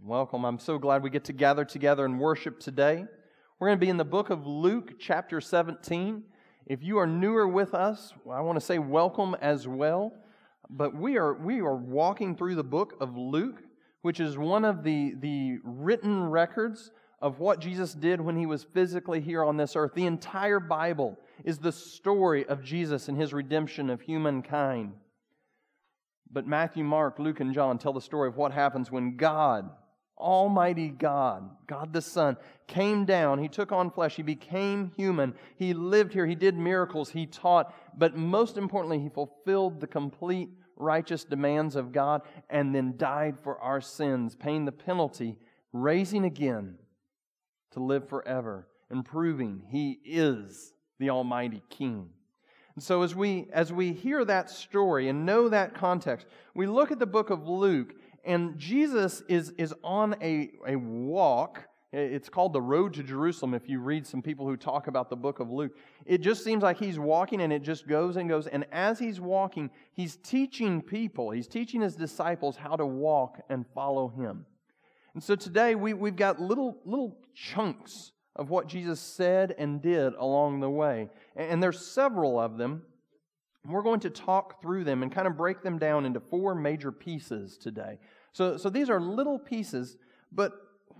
Welcome. I'm so glad we get to gather together and worship today. We're going to be in the book of Luke, chapter 17. If you are newer with us, I want to say welcome as well. But we are, we are walking through the book of Luke, which is one of the, the written records of what Jesus did when he was physically here on this earth. The entire Bible is the story of Jesus and his redemption of humankind. But Matthew, Mark, Luke, and John tell the story of what happens when God, Almighty God, God the Son, came down. He took on flesh. He became human. He lived here. He did miracles. He taught. But most importantly, He fulfilled the complete righteous demands of God and then died for our sins, paying the penalty, raising again to live forever, and proving He is the Almighty King. And so as we as we hear that story and know that context, we look at the book of Luke and Jesus is, is on a, a walk. It's called the road to Jerusalem if you read some people who talk about the book of Luke. It just seems like he's walking and it just goes and goes. And as he's walking, he's teaching people, he's teaching his disciples how to walk and follow him. And so today we, we've got little, little chunks of what Jesus said and did along the way. And there's several of them. We're going to talk through them and kind of break them down into four major pieces today. So, so these are little pieces, but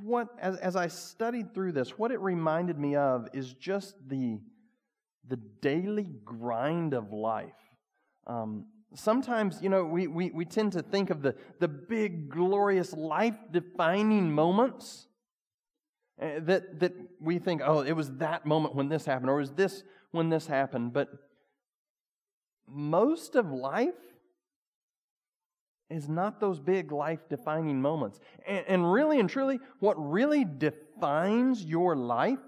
what as, as I studied through this, what it reminded me of is just the, the daily grind of life. Um, sometimes, you know, we, we, we tend to think of the, the big, glorious, life defining moments uh, that, that we think, oh, it was that moment when this happened, or it was this when this happened. But most of life is not those big life defining moments. And, and, really and truly, what really defines your life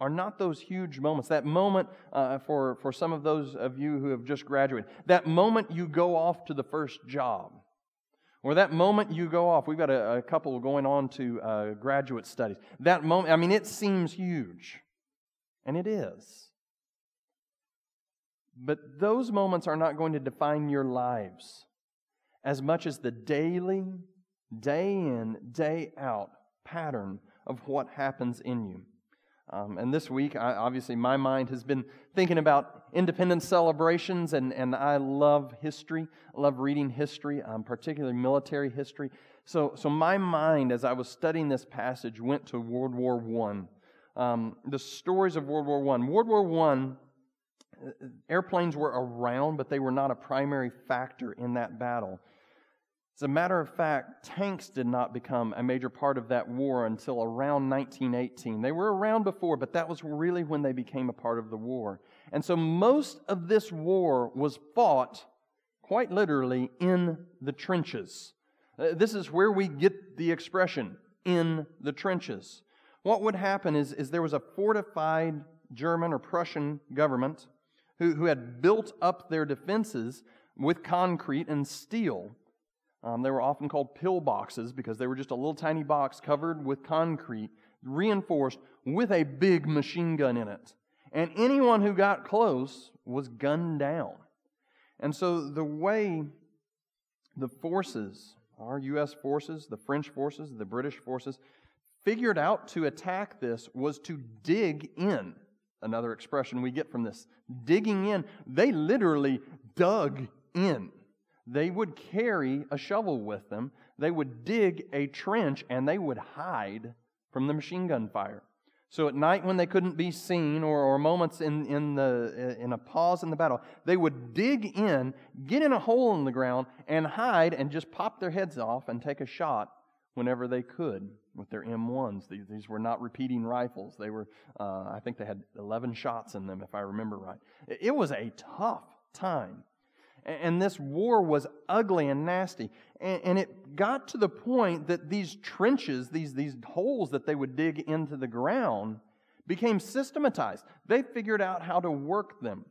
are not those huge moments. That moment uh, for, for some of those of you who have just graduated, that moment you go off to the first job. Or that moment you go off, we've got a, a couple going on to uh, graduate studies. That moment, I mean, it seems huge. And it is. But those moments are not going to define your lives as much as the daily, day in, day out pattern of what happens in you. Um, and this week, I, obviously, my mind has been thinking about independence celebrations, and, and I love history. I love reading history, um, particularly military history. So, so my mind, as I was studying this passage, went to World War I. Um, the stories of World War I. World War I airplanes were around, but they were not a primary factor in that battle. As a matter of fact, tanks did not become a major part of that war until around 1918. They were around before, but that was really when they became a part of the war. And so most of this war was fought, quite literally, in the trenches. Uh, this is where we get the expression, in the trenches. What would happen is, is there was a fortified German or Prussian government who, who had built up their defenses with concrete and steel. Um, they were often called pillboxes because they were just a little tiny box covered with concrete, reinforced with a big machine gun in it. And anyone who got close was gunned down. And so the way the forces, our U.S. forces, the French forces, the British forces, figured out to attack this was to dig in another expression we get from this. Digging in, they literally dug in. They would carry a shovel with them, they would dig a trench, and they would hide from the machine gun fire. So at night, when they couldn't be seen, or, or moments in, in, the, in a pause in the battle, they would dig in, get in a hole in the ground, and hide and just pop their heads off and take a shot whenever they could with their M1s. These, these were not repeating rifles. They were, uh, I think they had 11 shots in them, if I remember right. It was a tough time. And this war was ugly and nasty. And it got to the point that these trenches, these, these holes that they would dig into the ground, became systematized. They figured out how to work them.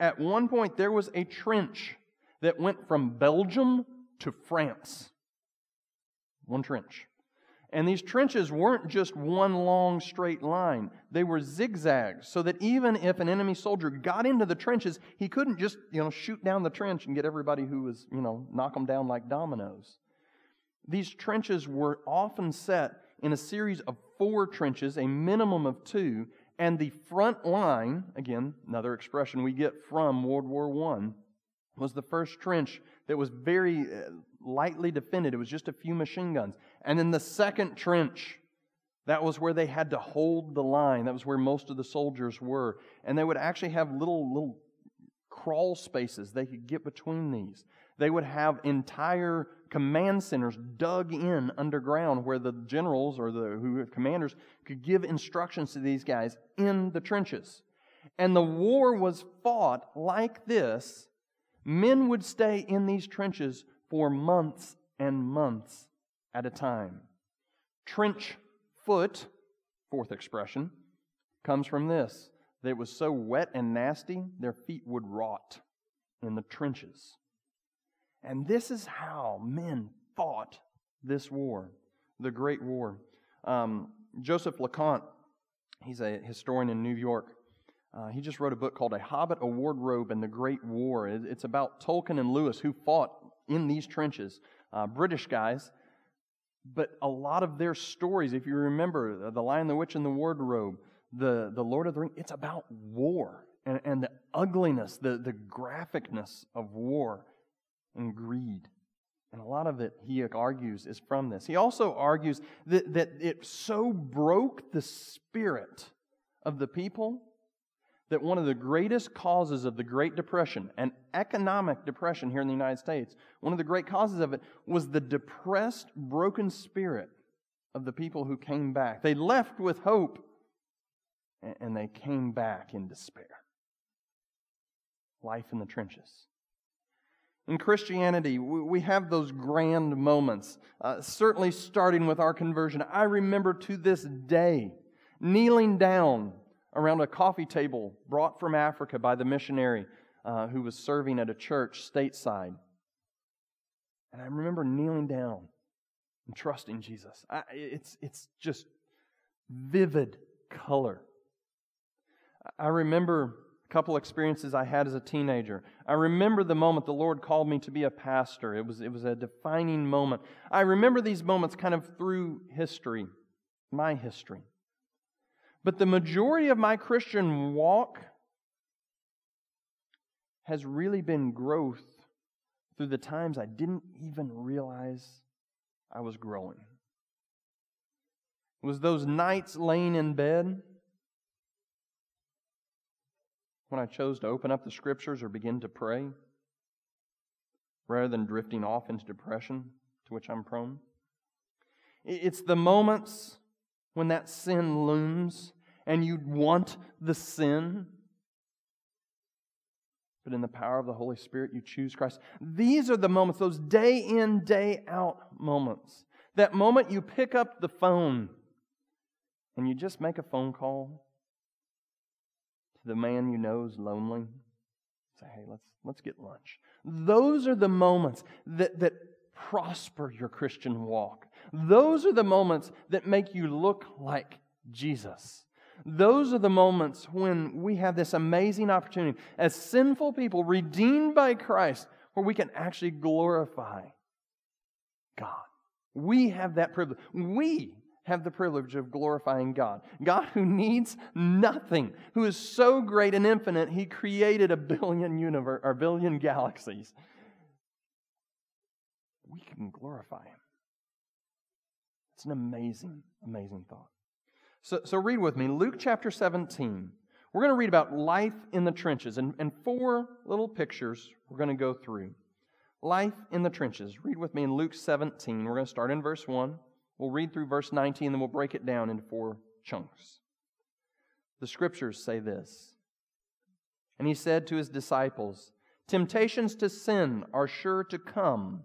At one point, there was a trench that went from Belgium to France. One trench. And these trenches weren't just one long straight line. They were zigzags, so that even if an enemy soldier got into the trenches, he couldn't just, you know, shoot down the trench and get everybody who was, you know, knock them down like dominoes. These trenches were often set in a series of four trenches, a minimum of two, and the front line, again, another expression we get from World War I, was the first trench that was very uh, lightly defended. It was just a few machine guns. And then the second trench, that was where they had to hold the line. That was where most of the soldiers were. And they would actually have little, little crawl spaces they could get between these. They would have entire command centers dug in underground where the generals or the who commanders could give instructions to these guys in the trenches. And the war was fought like this. Men would stay in these trenches for months and months at a time. Trench foot, fourth expression, comes from this. That it was so wet and nasty, their feet would rot in the trenches. And this is how men fought this war, the Great War. Um, Joseph Loconte, he's a historian in New York. Uh, he just wrote a book called A Hobbit, a Wardrobe, and the Great War. It's about Tolkien and Lewis who fought in these trenches, uh, British guys. But a lot of their stories, if you remember, The Lion, the Witch, and the Wardrobe, the, the Lord of the Rings, it's about war and, and the ugliness, the, the graphicness of war and greed. And a lot of it, he argues, is from this. He also argues that, that it so broke the spirit of the people that one of the greatest causes of the Great Depression, an economic depression here in the United States, one of the great causes of it was the depressed, broken spirit of the people who came back. They left with hope, and they came back in despair. Life in the trenches. In Christianity, we have those grand moments, uh, certainly starting with our conversion. I remember to this day kneeling down around a coffee table brought from Africa by the missionary uh, who was serving at a church stateside. And I remember kneeling down and trusting Jesus. I, it's, it's just vivid color. I remember a couple experiences I had as a teenager. I remember the moment the Lord called me to be a pastor. It was, it was a defining moment. I remember these moments kind of through history, my history. But the majority of my Christian walk has really been growth through the times I didn't even realize I was growing. It was those nights laying in bed when I chose to open up the scriptures or begin to pray rather than drifting off into depression to which I'm prone. It's the moments when that sin looms and you want the sin, but in the power of the Holy Spirit, you choose Christ. These are the moments, those day in, day out moments. That moment you pick up the phone and you just make a phone call to the man you know is lonely. Say, hey, let's, let's get lunch. Those are the moments that, that prosper your Christian walk. Those are the moments that make you look like Jesus. Those are the moments when we have this amazing opportunity as sinful people redeemed by Christ where we can actually glorify God. We have that privilege. We have the privilege of glorifying God. God who needs nothing, who is so great and infinite, he created a billion universe or billion galaxies. We can glorify him. It's an amazing, amazing thought. So, so read with me Luke chapter 17. We're going to read about life in the trenches and, and four little pictures we're going to go through. Life in the trenches. Read with me in Luke 17. We're going to start in verse 1. We'll read through verse 19, then we'll break it down into four chunks. The scriptures say this And he said to his disciples, Temptations to sin are sure to come,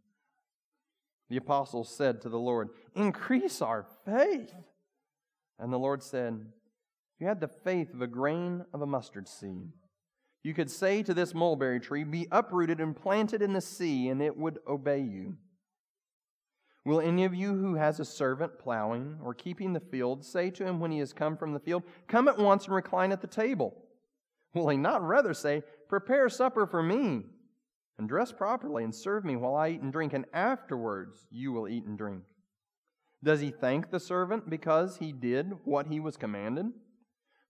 The apostles said to the Lord, Increase our faith. And the Lord said, If you had the faith of a grain of a mustard seed, you could say to this mulberry tree, Be uprooted and planted in the sea, and it would obey you. Will any of you who has a servant plowing or keeping the field say to him when he has come from the field, Come at once and recline at the table? Will he not rather say, Prepare supper for me, and dress properly, and serve me while I eat and drink, and afterwards you will eat and drink? Does he thank the servant because he did what he was commanded?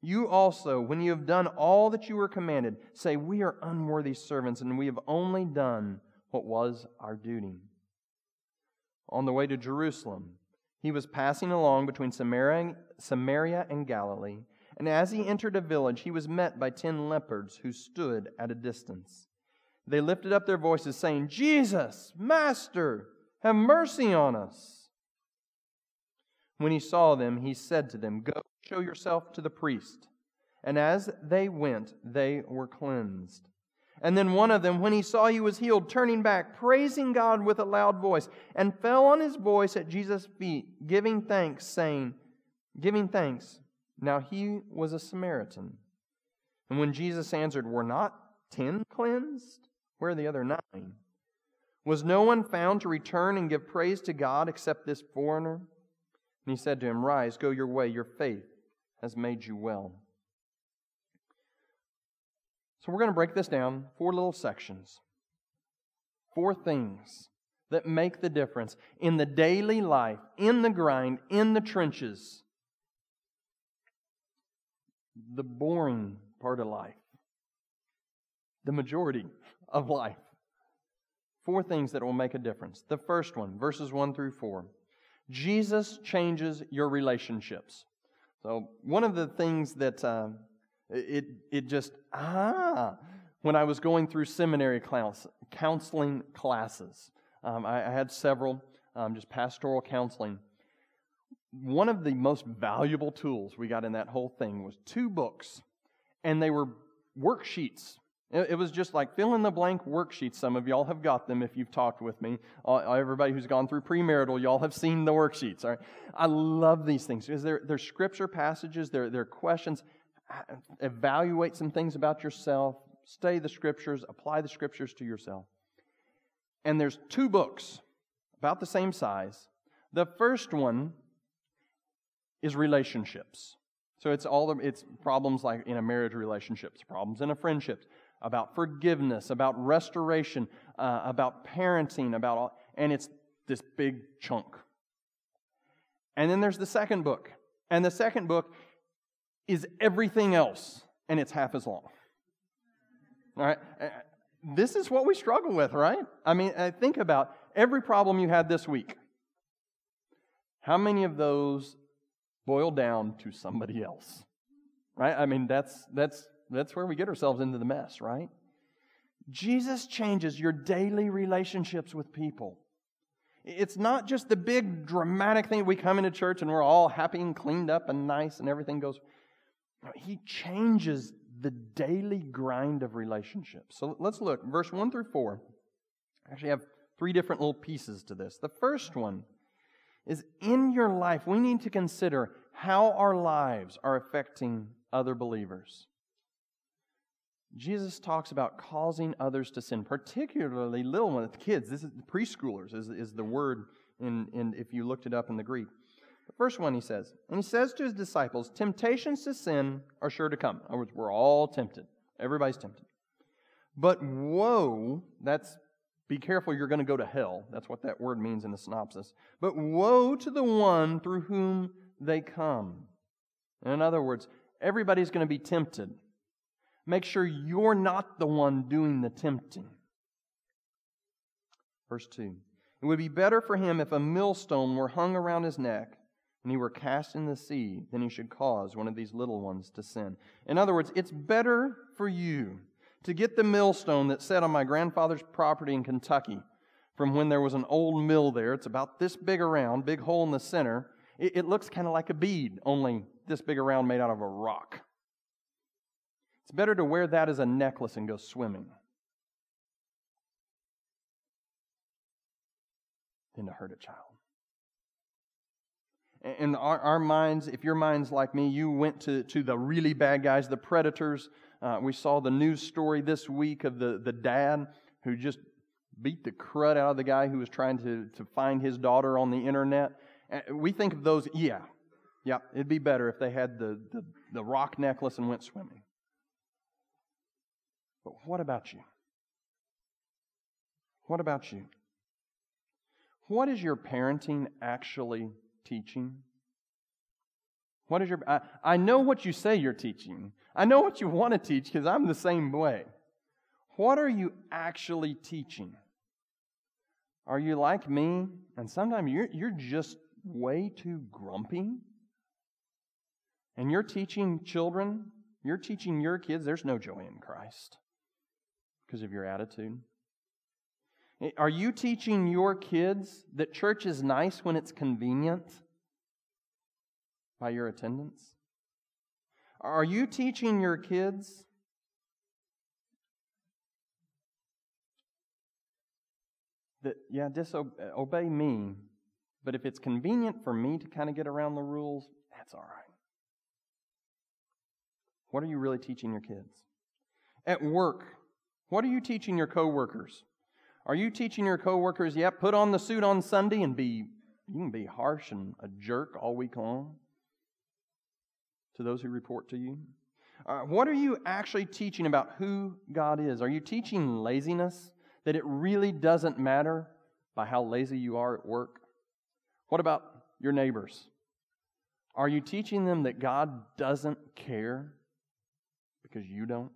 You also, when you have done all that you were commanded, say, We are unworthy servants, and we have only done what was our duty. On the way to Jerusalem, he was passing along between Samaria, Samaria and Galilee, and as he entered a village, he was met by ten lepers who stood at a distance. They lifted up their voices, saying, Jesus, Master, have mercy on us. When he saw them, he said to them, Go show yourself to the priest. And as they went, they were cleansed. And then one of them, when he saw he was healed, turning back, praising God with a loud voice, and fell on his voice at Jesus' feet, giving thanks, saying, Giving thanks. Now he was a Samaritan. And when Jesus answered, Were not ten cleansed? Where are the other nine? Was no one found to return and give praise to God except this foreigner? And he said to him, Rise, go your way, your faith has made you well. So we're going to break this down four little sections. Four things that make the difference in the daily life, in the grind, in the trenches. The boring part of life, the majority of life. Four things that will make a difference. The first one, verses 1 through 4. Jesus changes your relationships. So, one of the things that uh, it, it just, ah, when I was going through seminary class, counseling classes, um, I, I, had several, um, just pastoral counseling. One of the most valuable tools we got in that whole thing was two books, and they were worksheets it was just like fill in the blank worksheets. Some of y'all have got them if you've talked with me. Uh, everybody who's gone through premarital, y'all have seen the worksheets. All right? I love these things because they're, they're scripture passages, they're, they're questions. Uh, evaluate some things about yourself, study the scriptures, apply the scriptures to yourself. And there's two books about the same size. The first one is relationships. So it's all the, it's problems like in a marriage relationships, problems in a friendships, about forgiveness, about restoration, uh, about parenting, about all, and it's this big chunk. And then there's the second book. And the second book is everything else, and it's half as long. All right? Uh, this is what we struggle with, right? I mean, uh, think about every problem you had this week. How many of those boil down to somebody else? Right? I mean, that's that's that's where we get ourselves into the mess, right? Jesus changes your daily relationships with people. It's not just the big dramatic thing we come into church and we're all happy and cleaned up and nice and everything goes. He changes the daily grind of relationships. So let's look. Verse 1 through 4. I actually have three different little pieces to this. The first one is in your life, we need to consider how our lives are affecting other believers. Jesus talks about causing others to sin, particularly little ones, kids. This is preschoolers is, is the word in, in if you looked it up in the Greek. The first one he says, and he says to his disciples, temptations to sin are sure to come. In other words, we're all tempted. Everybody's tempted. But woe, that's be careful, you're going to go to hell. That's what that word means in the synopsis. But woe to the one through whom they come. In other words, everybody's going to be tempted. Make sure you're not the one doing the tempting. Verse 2 It would be better for him if a millstone were hung around his neck and he were cast in the sea than he should cause one of these little ones to sin. In other words, it's better for you to get the millstone that sat on my grandfather's property in Kentucky from when there was an old mill there. It's about this big around, big hole in the center. It, it looks kind of like a bead, only this big around made out of a rock. It's better to wear that as a necklace and go swimming than to hurt a child. And our, our minds, if your mind's like me, you went to, to the really bad guys, the predators. Uh, we saw the news story this week of the, the dad who just beat the crud out of the guy who was trying to, to find his daughter on the internet. We think of those, yeah, yeah, it'd be better if they had the, the, the rock necklace and went swimming. But what about you? What about you? What is your parenting actually teaching? What is your I, I know what you say you're teaching. I know what you want to teach because I'm the same way. What are you actually teaching? Are you like me? And sometimes you're, you're just way too grumpy. And you're teaching children, you're teaching your kids, there's no joy in Christ because of your attitude. Eh, are you teaching your kids that church is nice when it's convenient by your attendance? Are you teaching your kids that, yeah, disobey eh, me, but if it's convenient for me to kind of get around the rules, that's all right. What are you really teaching your kids? At work, what are you teaching your coworkers? Are you teaching your coworkers, yep, put on the suit on Sunday and be you can be harsh and a jerk all week long to those who report to you? Uh, what are you actually teaching about who God is? Are you teaching laziness? That it really doesn't matter by how lazy you are at work? What about your neighbors? Are you teaching them that God doesn't care because you don't?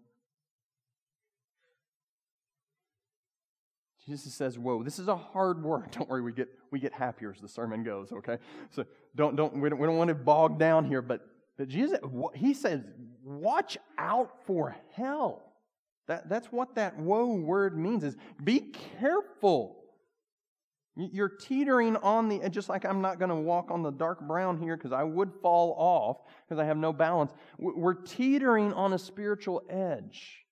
Jesus says, "Woe, this is a hard word. Don't worry, we get we get happier as the sermon goes. Okay, so don't don't we don't, we don't want to bog down here, but but Jesus he says, watch out for hell. That that's what that woe word means is be careful. You're teetering on the just like I'm not going to walk on the dark brown here because I would fall off because I have no balance. We're teetering on a spiritual edge.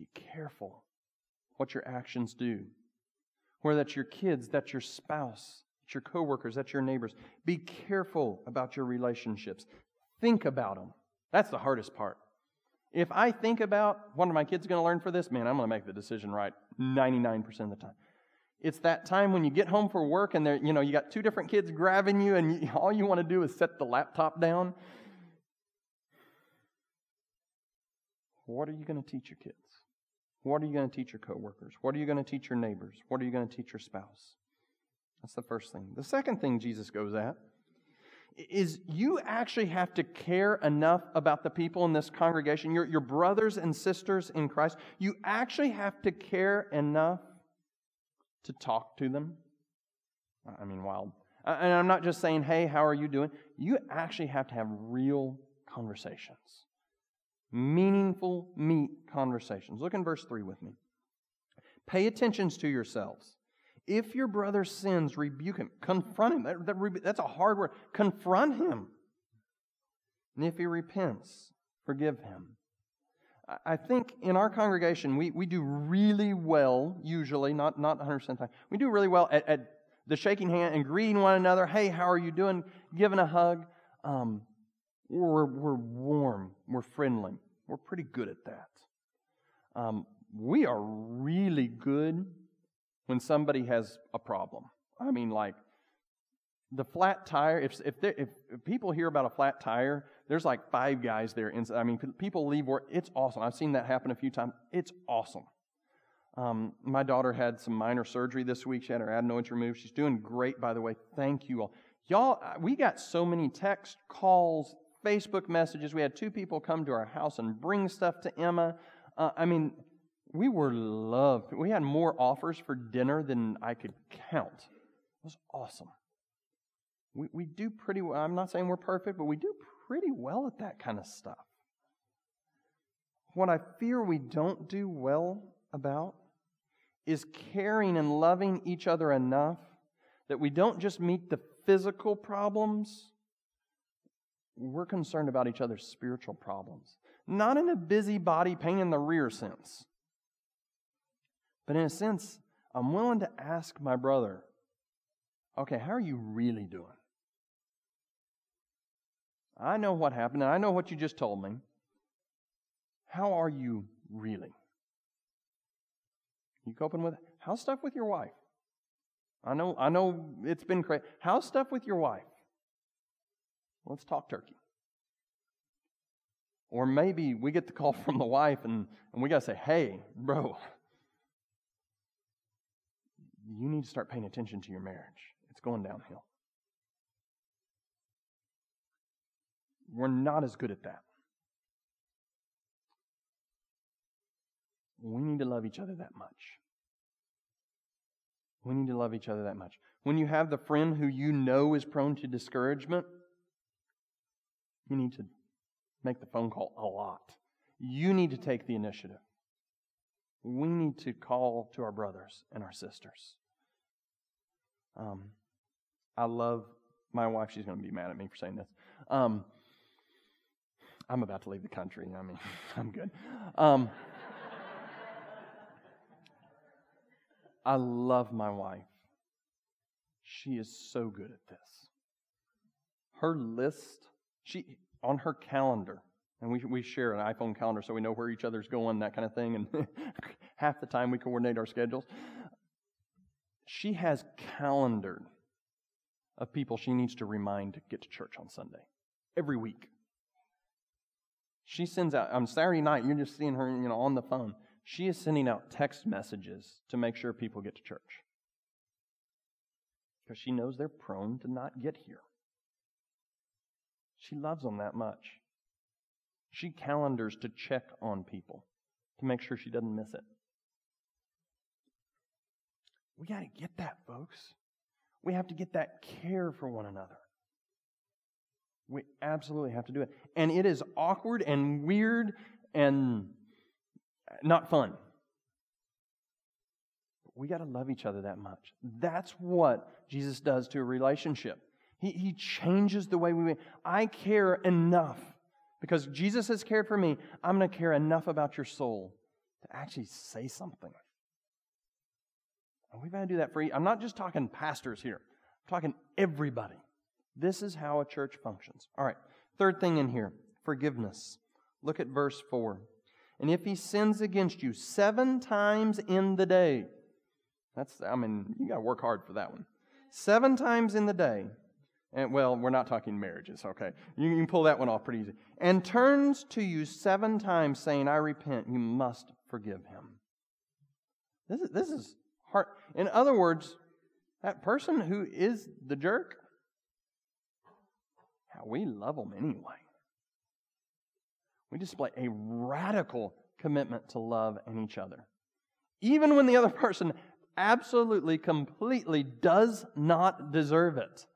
Be careful what your actions do. Whether that's your kids, that's your spouse, that's your coworkers, that's your neighbors. Be careful about your relationships. Think about them. That's the hardest part. If I think about what are my kids going to learn for this, man, I'm going to make the decision right 99% of the time. It's that time when you get home for work and you know you got two different kids grabbing you and you, all you want to do is set the laptop down. What are you going to teach your kids? What are you going to teach your coworkers? What are you going to teach your neighbors? What are you going to teach your spouse? That's the first thing. The second thing Jesus goes at is you actually have to care enough about the people in this congregation, your, your brothers and sisters in Christ. You actually have to care enough to talk to them. I mean, wild. And I'm not just saying, hey, how are you doing? You actually have to have real conversations meaningful meat conversations. Look in verse 3 with me. Pay attention to yourselves. If your brother sins, rebuke him. Confront him. That, that, that's a hard word. Confront him. And if he repents, forgive him. I think in our congregation, we, we do really well, usually, not, not 100% of time, we do really well at, at the shaking hand and greeting one another. Hey, how are you doing? Giving a hug. Um, we're, we're warm, we're friendly. We're pretty good at that. Um, we are really good when somebody has a problem. I mean, like the flat tire. If if, if, if people hear about a flat tire, there's like five guys there. Inside. I mean, people leave work. It's awesome. I've seen that happen a few times. It's awesome. Um, my daughter had some minor surgery this week. She had her adenoids removed. She's doing great, by the way. Thank you all. Y'all, we got so many text calls, Facebook messages. We had two people come to our house and bring stuff to Emma. Uh, I mean, we were loved. We had more offers for dinner than I could count. It was awesome. We, we do pretty well. I'm not saying we're perfect, but we do pretty well at that kind of stuff. What I fear we don't do well about is caring and loving each other enough that we don't just meet the physical problems, we're concerned about each other's spiritual problems. Not in a busybody, pain in the rear sense, but in a sense, I'm willing to ask my brother, Okay, how are you really doing? I know what happened, and I know what you just told me. How are you really? You coping with how's stuff with your wife? I know, I know it's been crazy. How's stuff with your wife? Let's talk turkey. Or maybe we get the call from the wife and, and we got to say, hey, bro, you need to start paying attention to your marriage. It's going downhill. We're not as good at that. We need to love each other that much. We need to love each other that much. When you have the friend who you know is prone to discouragement, you need to make the phone call a lot. You need to take the initiative. We need to call to our brothers and our sisters. Um, I love my wife. She's going to be mad at me for saying this. Um, I'm about to leave the country. I mean, I'm good. Um, I love my wife. She is so good at this. Her list, she on her calendar, and we, we share an iPhone calendar so we know where each other's going, that kind of thing, and half the time we coordinate our schedules. She has calendared of people she needs to remind to get to church on Sunday every week. She sends out on Saturday night, you're just seeing her, you know, on the phone. She is sending out text messages to make sure people get to church. Because she knows they're prone to not get here. She loves them that much. She calendars to check on people to make sure she doesn't miss it. We got to get that, folks. We have to get that care for one another. We absolutely have to do it. And it is awkward and weird and not fun. We got to love each other that much. That's what Jesus does to a relationship. He, he changes the way we. I care enough because Jesus has cared for me. I'm going to care enough about your soul to actually say something. And we've got to do that for. You. I'm not just talking pastors here. I'm talking everybody. This is how a church functions. All right. Third thing in here forgiveness. Look at verse 4. And if he sins against you seven times in the day, that's, I mean, you got to work hard for that one. Seven times in the day, and well, we're not talking marriages, okay? You, can pull that one off pretty easy. And turns to you seven times saying, I repent, you must forgive him. This is, this is hard. In other words, that person who is the jerk, we love them anyway. We display a radical commitment to love and each other. Even when the other person absolutely, completely does not deserve it.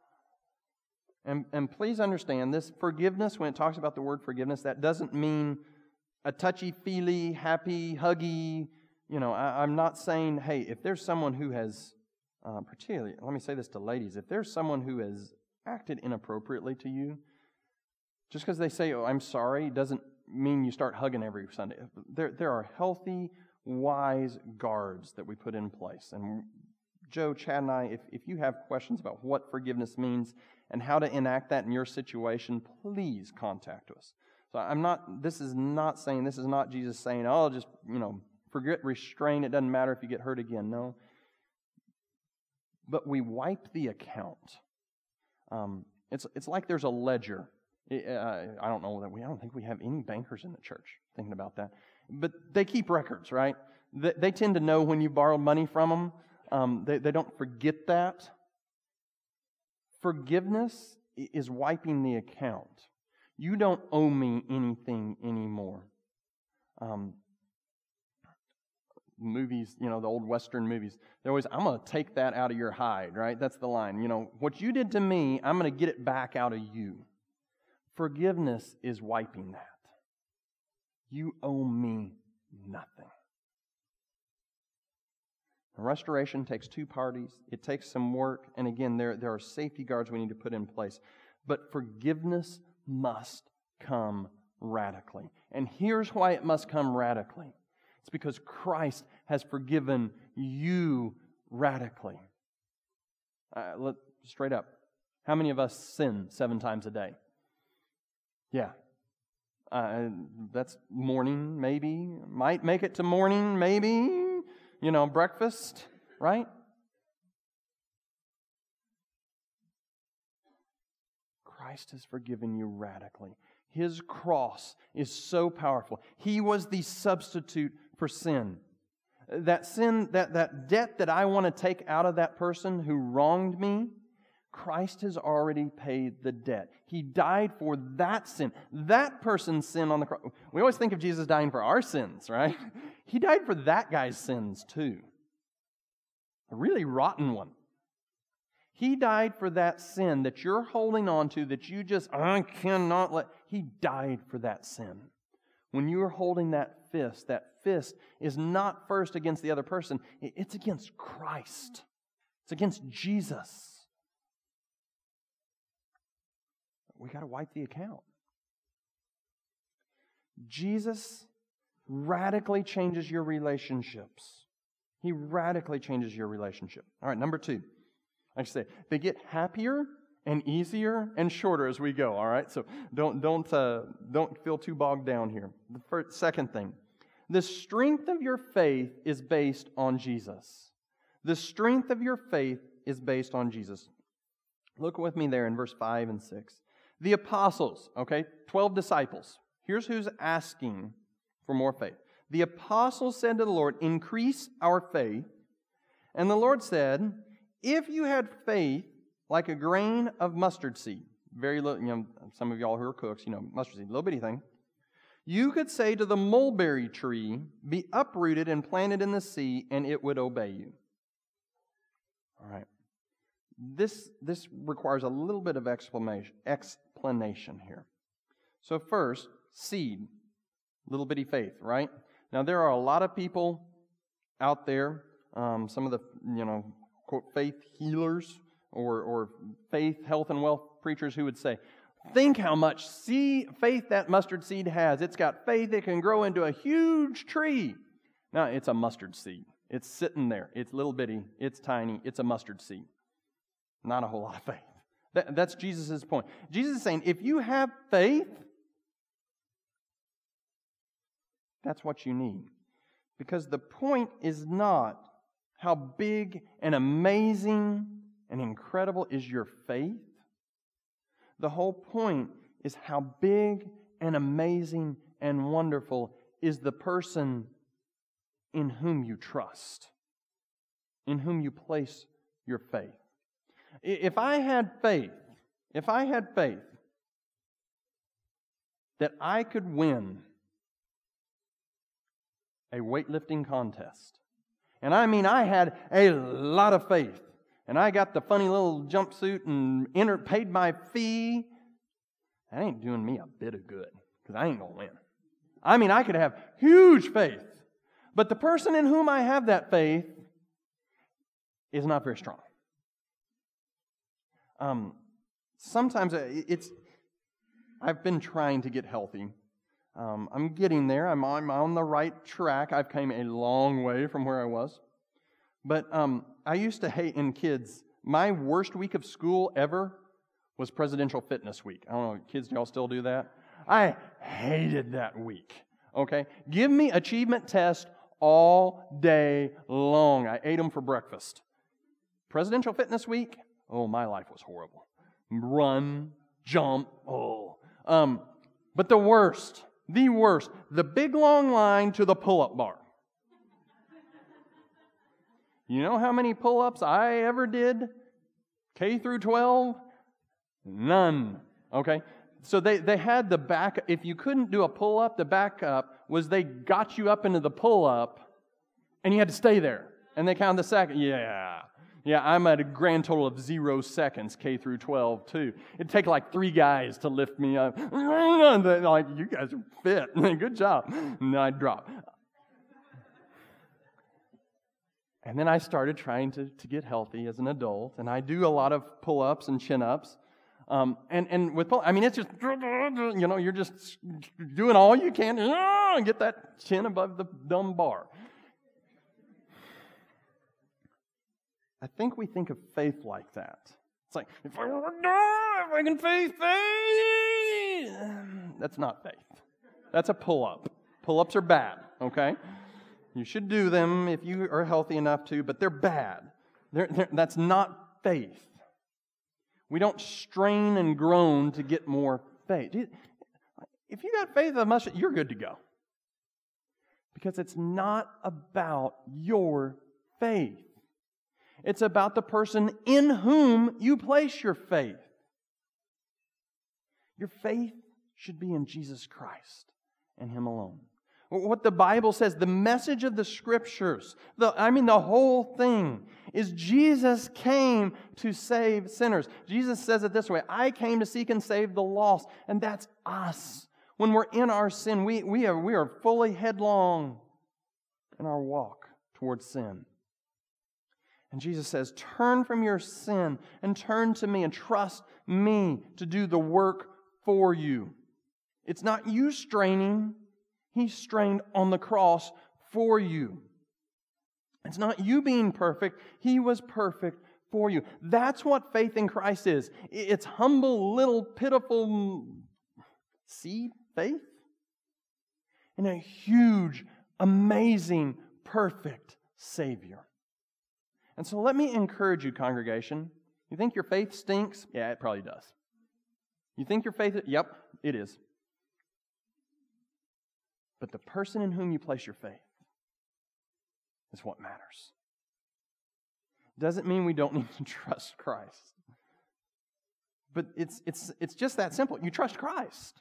And, and please understand this forgiveness, when it talks about the word forgiveness, that doesn't mean a touchy feely, happy, huggy. You know, I, am not saying, hey, if there's someone who has, uh, particularly, let me say this to ladies, if there's someone who has acted inappropriately to you, just because they say, oh, I'm sorry, doesn't mean you start hugging every Sunday. There, there are healthy, wise guards that we put in place. And Joe, Chad, and I, if, if you have questions about what forgiveness means and how to enact that in your situation, please contact us. So I'm not, this is not saying, this is not Jesus saying, oh, just, you know, forget restrain. It doesn't matter if you get hurt again. No. But we wipe the account. Um, it's, it's like there's a ledger. Uh, I don't know that we, I don't think we have any bankers in the church thinking about that. But they keep records, right? They, they tend to know when you borrowed money from them. Um, they, they don't forget that. Forgiveness is wiping the account. You don't owe me anything anymore. Um, movies, you know, the old Western movies, they're always, I'm going to take that out of your hide, right? That's the line. You know, what you did to me, I'm going to get it back out of you. Forgiveness is wiping that. You owe me nothing. Restoration takes two parties. It takes some work. And again, there, there are safety guards we need to put in place. But forgiveness must come radically. And here's why it must come radically it's because Christ has forgiven you radically. Uh, let, straight up. How many of us sin seven times a day? Yeah. Uh, that's morning, maybe. Might make it to morning, maybe. You know, breakfast, right? Christ has forgiven you radically. His cross is so powerful. He was the substitute for sin. That sin, that, that debt that I want to take out of that person who wronged me, Christ has already paid the debt. He died for that sin, that person's sin on the cross. We always think of Jesus dying for our sins, right? He died for that guy's sins too. A really rotten one. He died for that sin that you're holding on to that you just, I cannot let. He died for that sin. When you're holding that fist, that fist is not first against the other person, it's against Christ, it's against Jesus. We got to wipe the account. Jesus radically changes your relationships. He radically changes your relationship. All right, number two. Like I say they get happier and easier and shorter as we go. All right, so don't don't uh, don't feel too bogged down here. The first, second thing, the strength of your faith is based on Jesus. The strength of your faith is based on Jesus. Look with me there in verse five and six. The apostles, okay, twelve disciples. Here's who's asking for more faith. The apostles said to the Lord, "Increase our faith." And the Lord said, if you had faith like a grain of mustard seed, very little, you know, some of y'all who are cooks, you know, mustard seed, little bitty thing, you could say to the mulberry tree, Be uprooted and planted in the sea, and it would obey you. All right. This, this requires a little bit of explanation, explanation here. So, first, seed, little bitty faith, right? Now, there are a lot of people out there, um, some of the, you know, quote, faith healers or, or faith, health, and wealth preachers who would say, Think how much seed, faith that mustard seed has. It's got faith, it can grow into a huge tree. Now, it's a mustard seed. It's sitting there. It's little bitty. It's tiny. It's a mustard seed. Not a whole lot of faith. That, that's Jesus' point. Jesus is saying if you have faith, that's what you need. Because the point is not how big and amazing and incredible is your faith? The whole point is how big and amazing and wonderful is the person in whom you trust, in whom you place your faith. If I had faith, if I had faith that I could win a weightlifting contest, and I mean, I had a lot of faith. And I got the funny little jumpsuit and entered, paid my fee. That ain't doing me a bit of good because I ain't going to win. I mean, I could have huge faith. But the person in whom I have that faith is not very strong. Um, sometimes uh, it's, I've been trying to get healthy. Um, I'm getting there. I'm I'm on, the right track. I've come a long way from where I was. But um, I used to hate in kids. My worst week of school ever was Presidential Fitness Week. I don't know, kids, y'all still do that? I hated that week. Okay? Give me achievement test all day long. I ate them for breakfast. Presidential Fitness Week, oh, my life was horrible. Run, jump, oh. Um, but the worst, the worst, the big long line to the pull up bar. You know how many pull ups I ever did? K through 12? None. Okay? So they, they had the back, if you couldn't do a pull up, the backup was they got you up into the pull up and you had to stay there. And they counted the second. Yeah. Yeah, I'm at a grand total of zero seconds, K through 12, too. It'd take like three guys to lift me up. like, you guys are fit. Good job. And I'd drop. And then I started trying to, to get healthy as an adult, and I do a lot of pull ups and chin ups. Um, and, and with pull, I mean, it's just, you know, you're just doing all you can to get that chin above the dumb bar. I think we think of faith like that. It's like, if I want to die, if I can faith, faith. That's not faith. That's a pull up. Pull ups are bad, okay? You should do them if you are healthy enough to, but they're bad. They're, they're, that's not faith. We don't strain and groan to get more faith. If you got faith of mustard, you're good to go. Because it's not about your faith. It's about the person in whom you place your faith. Your faith should be in Jesus Christ and Him alone. What the Bible says, the message of the scriptures, the, I mean, the whole thing is Jesus came to save sinners. Jesus says it this way I came to seek and save the lost. And that's us. When we're in our sin, we, we, are, we are fully headlong in our walk towards sin. And Jesus says, Turn from your sin and turn to me and trust me to do the work for you. It's not you straining, He strained on the cross for you. It's not you being perfect, He was perfect for you. That's what faith in Christ is. It's humble, little, pitiful seed faith in a huge, amazing, perfect Savior. And so let me encourage you, congregation. You think your faith stinks? Yeah, it probably does. You think your faith, yep, it is. But the person in whom you place your faith is what matters. Doesn't mean we don't need to trust Christ. But it's, it's, it's just that simple. You trust Christ.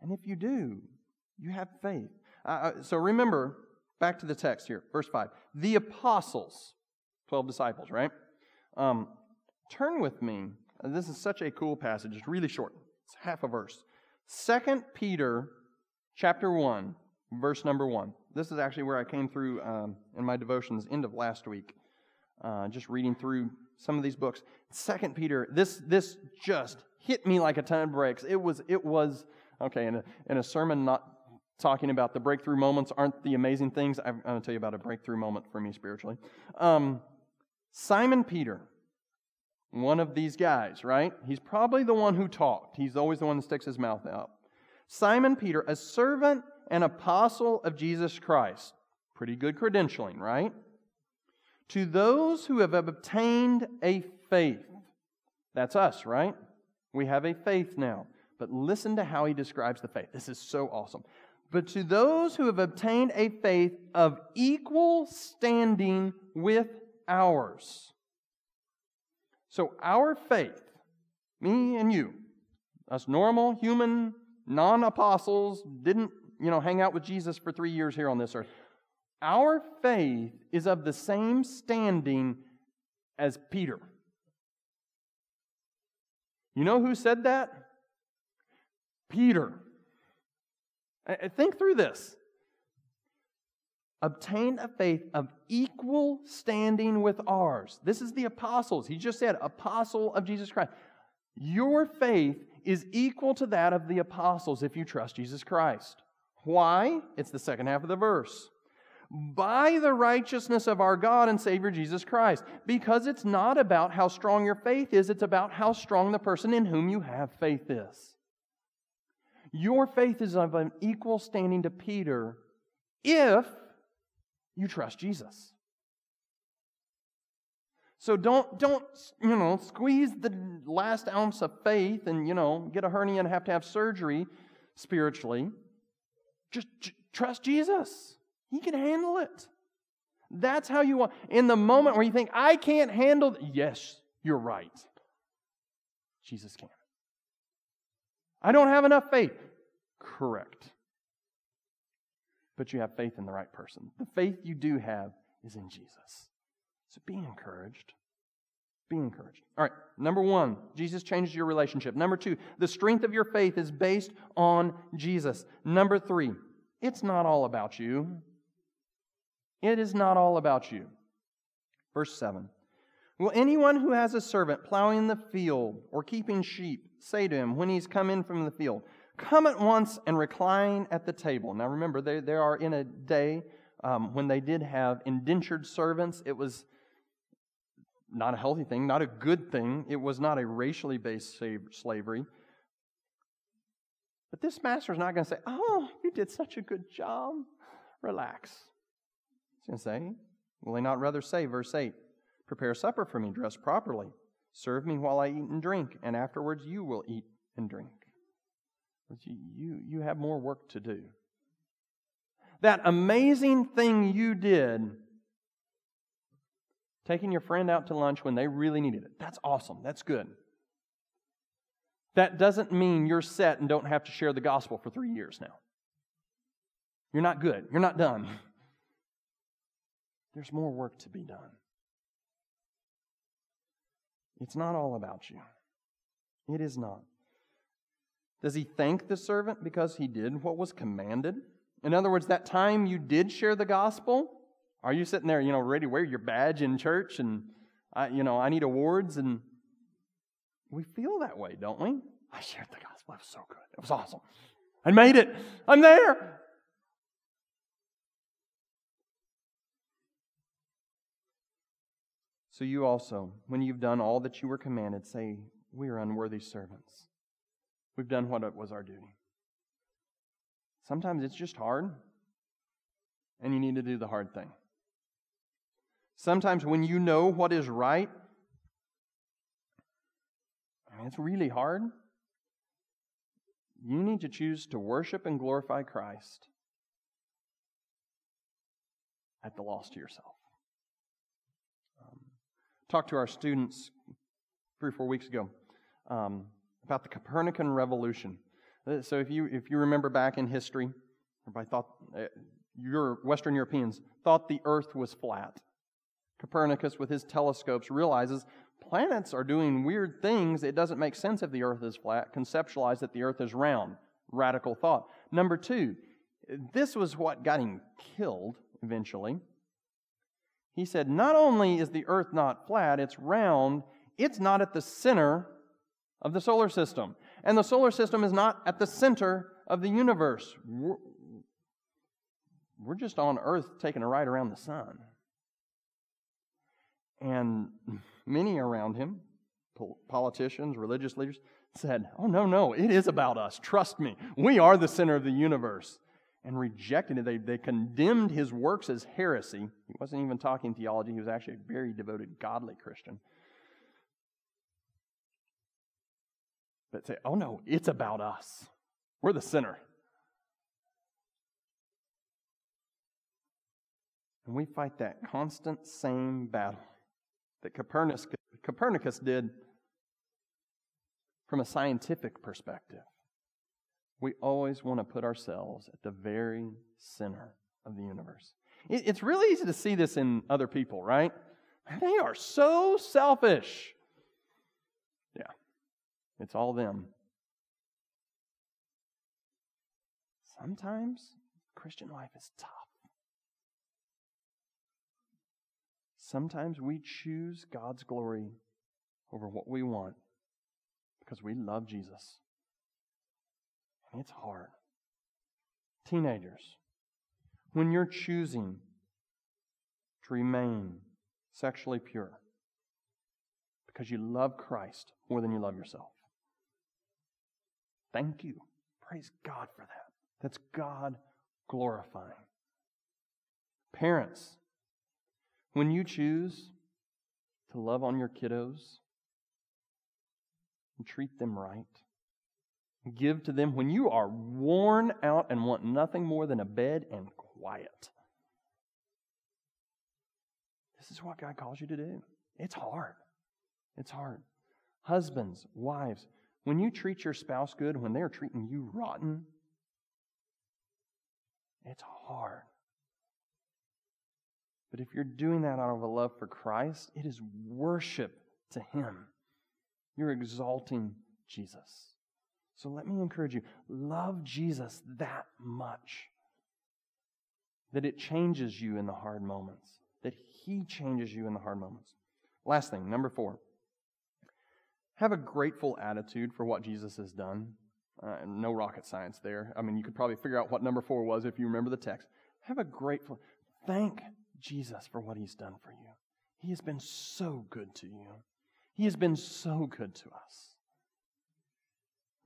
And if you do, you have faith. Uh, uh so remember, back to the text here, verse 5. The apostles 12 disciples, right? Um, turn with me. This is such a cool passage. It's really short. It's half a verse. Second Peter chapter 1, verse number 1. This is actually where I came through um, in my devotions end of last week, uh, just reading through some of these books. Second Peter, this this just hit me like a ton of bricks. It was it was okay in a, in a sermon not talking about the breakthrough moments aren't the amazing things. I'm going to tell you about a breakthrough moment for me spiritually. Um, Simon Peter, one of these guys, right? He's probably the one who talked. He's always the one that sticks his mouth out. Simon Peter, a servant and apostle of Jesus Christ. Pretty good credentialing, right? To those who have obtained a faith. That's us, right? We have a faith now. But listen to how he describes the faith. This is so awesome. But to those who have obtained a faith of equal standing with ours. So, our faith, me and you, us normal, human, non apostles, didn't, you know, hang out with Jesus for three years here on this earth. Our faith is of the same standing as Peter. You know who said that? Peter. Think through this obtained a faith of equal standing with ours. This is the apostles. He just said, apostle of Jesus Christ. Your faith is equal to that of the apostles if you trust Jesus Christ. Why? It's the second half of the verse. By the righteousness of our God and Savior Jesus Christ. Because it's not about how strong your faith is, it's about how strong the person in whom you have faith is. Your faith is of an equal standing to Peter if you trust Jesus. So don't don't you know squeeze the last ounce of faith and you know get a hernia and have to have surgery spiritually. Just trust Jesus. He can handle it. That's how you want. In the moment where you think I can't handle, yes, you're right. Jesus can. I don't have enough faith. Correct but you have faith in the right person. The faith you do have is in Jesus. So be encouraged. Be encouraged. All right, number one, Jesus changes your relationship. Number two, the strength of your faith is based on Jesus. Number three, it's not all about you. It is not all about you. Verse 7 Will anyone who has a servant plowing the field or keeping sheep say to him when he's come in from the field, Come at once and recline at the table. Now remember, they, they are in a day um, when they did have indentured servants. It was not a healthy thing, not a good thing. It was not a racially based slavery. But this master is not going to say, Oh, you did such a good job. Relax. He's going to say, Will he not rather say, verse 8, Prepare supper for me, dress properly, serve me while I eat and drink, and afterwards you will eat and drink. You, you have more work to do. That amazing thing you did, taking your friend out to lunch when they really needed it, that's awesome. That's good. That doesn't mean you're set and don't have to share the gospel for three years now. You're not good. You're not done. There's more work to be done. It's not all about you. It is not. Does he thank the servant because he did what was commanded? In other words, that time you did share the gospel, are you sitting there, you know, ready to wear your badge in church and, I, you know, I need awards? And we feel that way, don't we? I shared the gospel. It was so good. It was awesome. I made it. I'm there. So you also, when you've done all that you were commanded, say, We are unworthy servants. We've done what was our duty. Sometimes it's just hard, and you need to do the hard thing. Sometimes when you know what is right, and it's really hard, you need to choose to worship and glorify Christ at the loss to yourself. Um, talked to our students three or four weeks ago. Um, about the Copernican revolution. Uh, so if you if you remember back in history, everybody thought uh, your Western Europeans thought the Earth was flat. Copernicus, with his telescopes, realizes planets are doing weird things. It doesn't make sense if the Earth is flat. Conceptualize that the Earth is round. Radical thought. Number two, this was what got him killed eventually. He said, Not only is the Earth not flat, it's round, it's not at the center of the solar system. And the solar system is not at the center of the universe. We're, just on Earth taking a ride around the sun. And many around him, politicians, religious leaders, said, Oh, no, no, it is about us. Trust me. We are the center of the universe. And rejected it. They, they condemned his works as heresy. He wasn't even talking theology, he was actually a very devoted, godly Christian. But say, oh no, it's about us. We're the center. And we fight that constant same battle that Copernicus, Copernicus did from a scientific perspective. We always want to put ourselves at the very center of the universe. It's really easy to see this in other people, right? They are so selfish. It's all them. Sometimes Christian life is tough. Sometimes we choose God's glory over what we want because we love Jesus. And it's hard. Teenagers, when you're choosing to remain sexually pure because you love Christ more than you love yourself, Thank you. Praise God for that. That's God glorifying. Parents, when you choose to love on your kiddos and treat them right, give to them when you are worn out and want nothing more than a bed and quiet. This is what God calls you to do. It's hard. It's hard. Husbands, wives, when you treat your spouse good when they're treating you rotten, it's hard. But if you're doing that out of a love for Christ, it is worship to Him. You're exalting Jesus. So let me encourage you love Jesus that much that it changes you in the hard moments, that He changes you in the hard moments. Last thing, number four. Have a grateful attitude for what Jesus has done. Uh, no rocket science there. I mean, you could probably figure out what number four was if you remember the text. Have a grateful, thank Jesus for what he's done for you. He has been so good to you. He has been so good to us.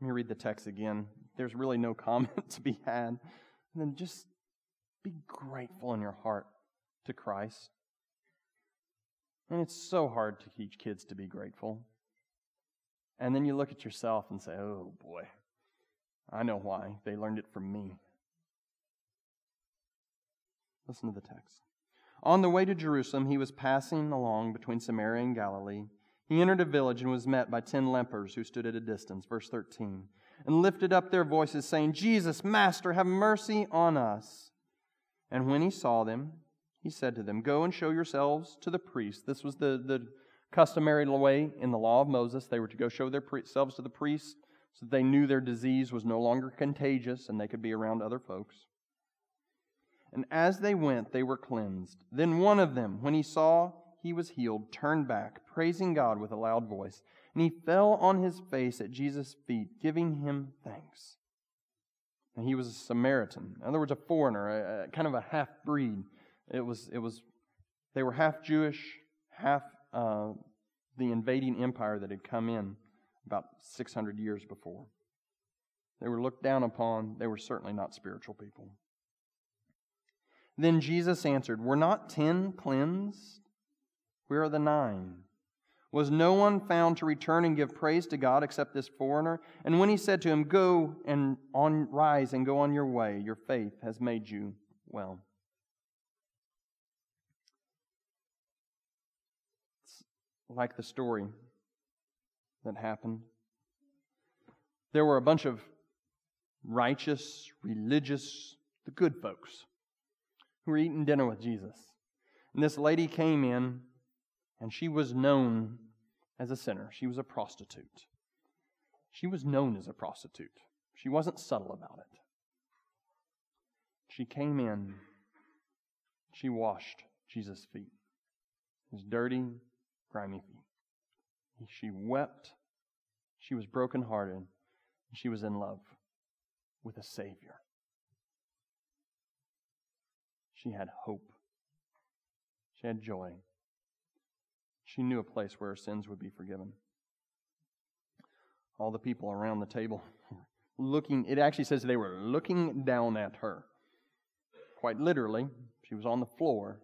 Let me read the text again. There's really no comment to be had. And then just be grateful in your heart to Christ. And it's so hard to teach kids to be grateful. And then you look at yourself and say, oh boy, I know why. They learned it from me. Listen to the text. On the way to Jerusalem, he was passing along between Samaria and Galilee. He entered a village and was met by ten lepers who stood at a distance. Verse 13. And lifted up their voices, saying, Jesus, Master, have mercy on us. And when he saw them, he said to them, Go and show yourselves to the priest. This was the, the customary way in the law of Moses. They were to go show themselves to the priests so that they knew their disease was no longer contagious and they could be around other folks. And as they went, they were cleansed. Then one of them, when he saw he was healed, turned back, praising God with a loud voice. And he fell on his face at Jesus' feet, giving him thanks. And he was a Samaritan. In other words, a foreigner, a, a kind of a half breed. It was, it was, they were half Jewish, half uh, the invading empire that had come in about 600 years before. They were looked down upon. They were certainly not spiritual people. Then Jesus answered, Were not ten cleansed? Where are the nine? Was no one found to return and give praise to God except this foreigner? And when he said to him, Go and on rise and go on your way, your faith has made you well. It's like the story that happened. There were a bunch of righteous, religious, the good folks who were eating dinner with Jesus. And this lady came in, and she was known as a sinner. She was a prostitute. She was known as a prostitute. She wasn't subtle about it. She came in, she washed Jesus' feet, his dirty, grimy feet. She wept, she was brokenhearted, she was in love with a Savior. She had hope. She had joy. She knew a place where her sins would be forgiven. All the people around the table looking, it actually says they were looking down at her. Quite literally, she was on the floor,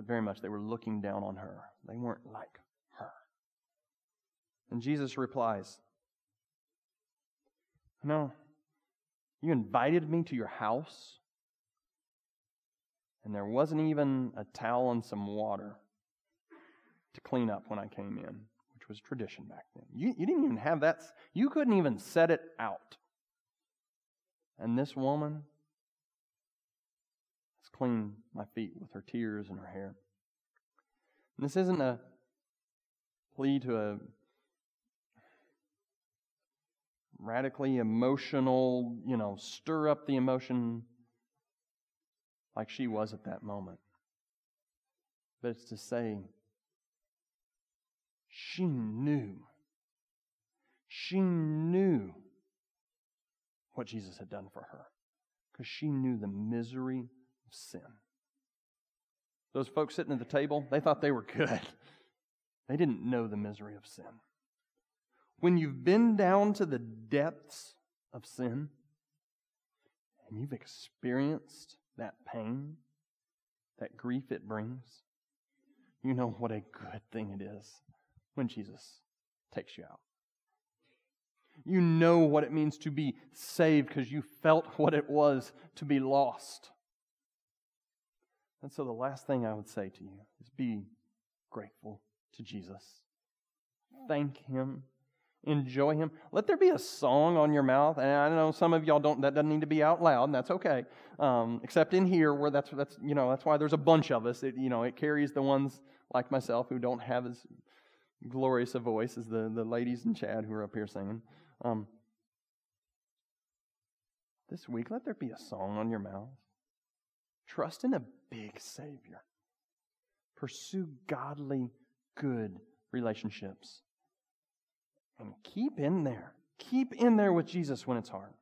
but very much they were looking down on her. They weren't like her. And Jesus replies, No, you invited me to your house and there wasn't even a towel and some water to clean up when I came in, which was tradition back then. You, you didn't even have that. You couldn't even set it out. And this woman has cleaned my feet with her tears and her hair. And this isn't a plea to a radically emotional, you know, stir up the emotion like she was at that moment. But it's to say, she knew. She knew what Jesus had done for her because she knew the misery sin. Those folks sitting at the table, they thought they were good. They didn't know the misery of sin. When you've been down to the depths of sin and you've experienced that pain, that grief it brings, you know what a good thing it is when Jesus takes you out. You know what it means to be saved because you felt what it was to be lost. And so, the last thing I would say to you is be grateful to Jesus. Thank Him enjoy him. Let there be a song on your mouth. And I know some of y'all don't, that doesn't need to be out loud, and that's okay. Um, except in here, where that's, that's, you know, that's why there's a bunch of us. It, you know, it carries the ones like myself who don't have as glorious a voice as the, the ladies and Chad who are up here singing. Um, this week, let there be a song on your mouth. Trust in a big Savior. Pursue godly, good relationships. And keep in there. Keep in there with Jesus when it's hard.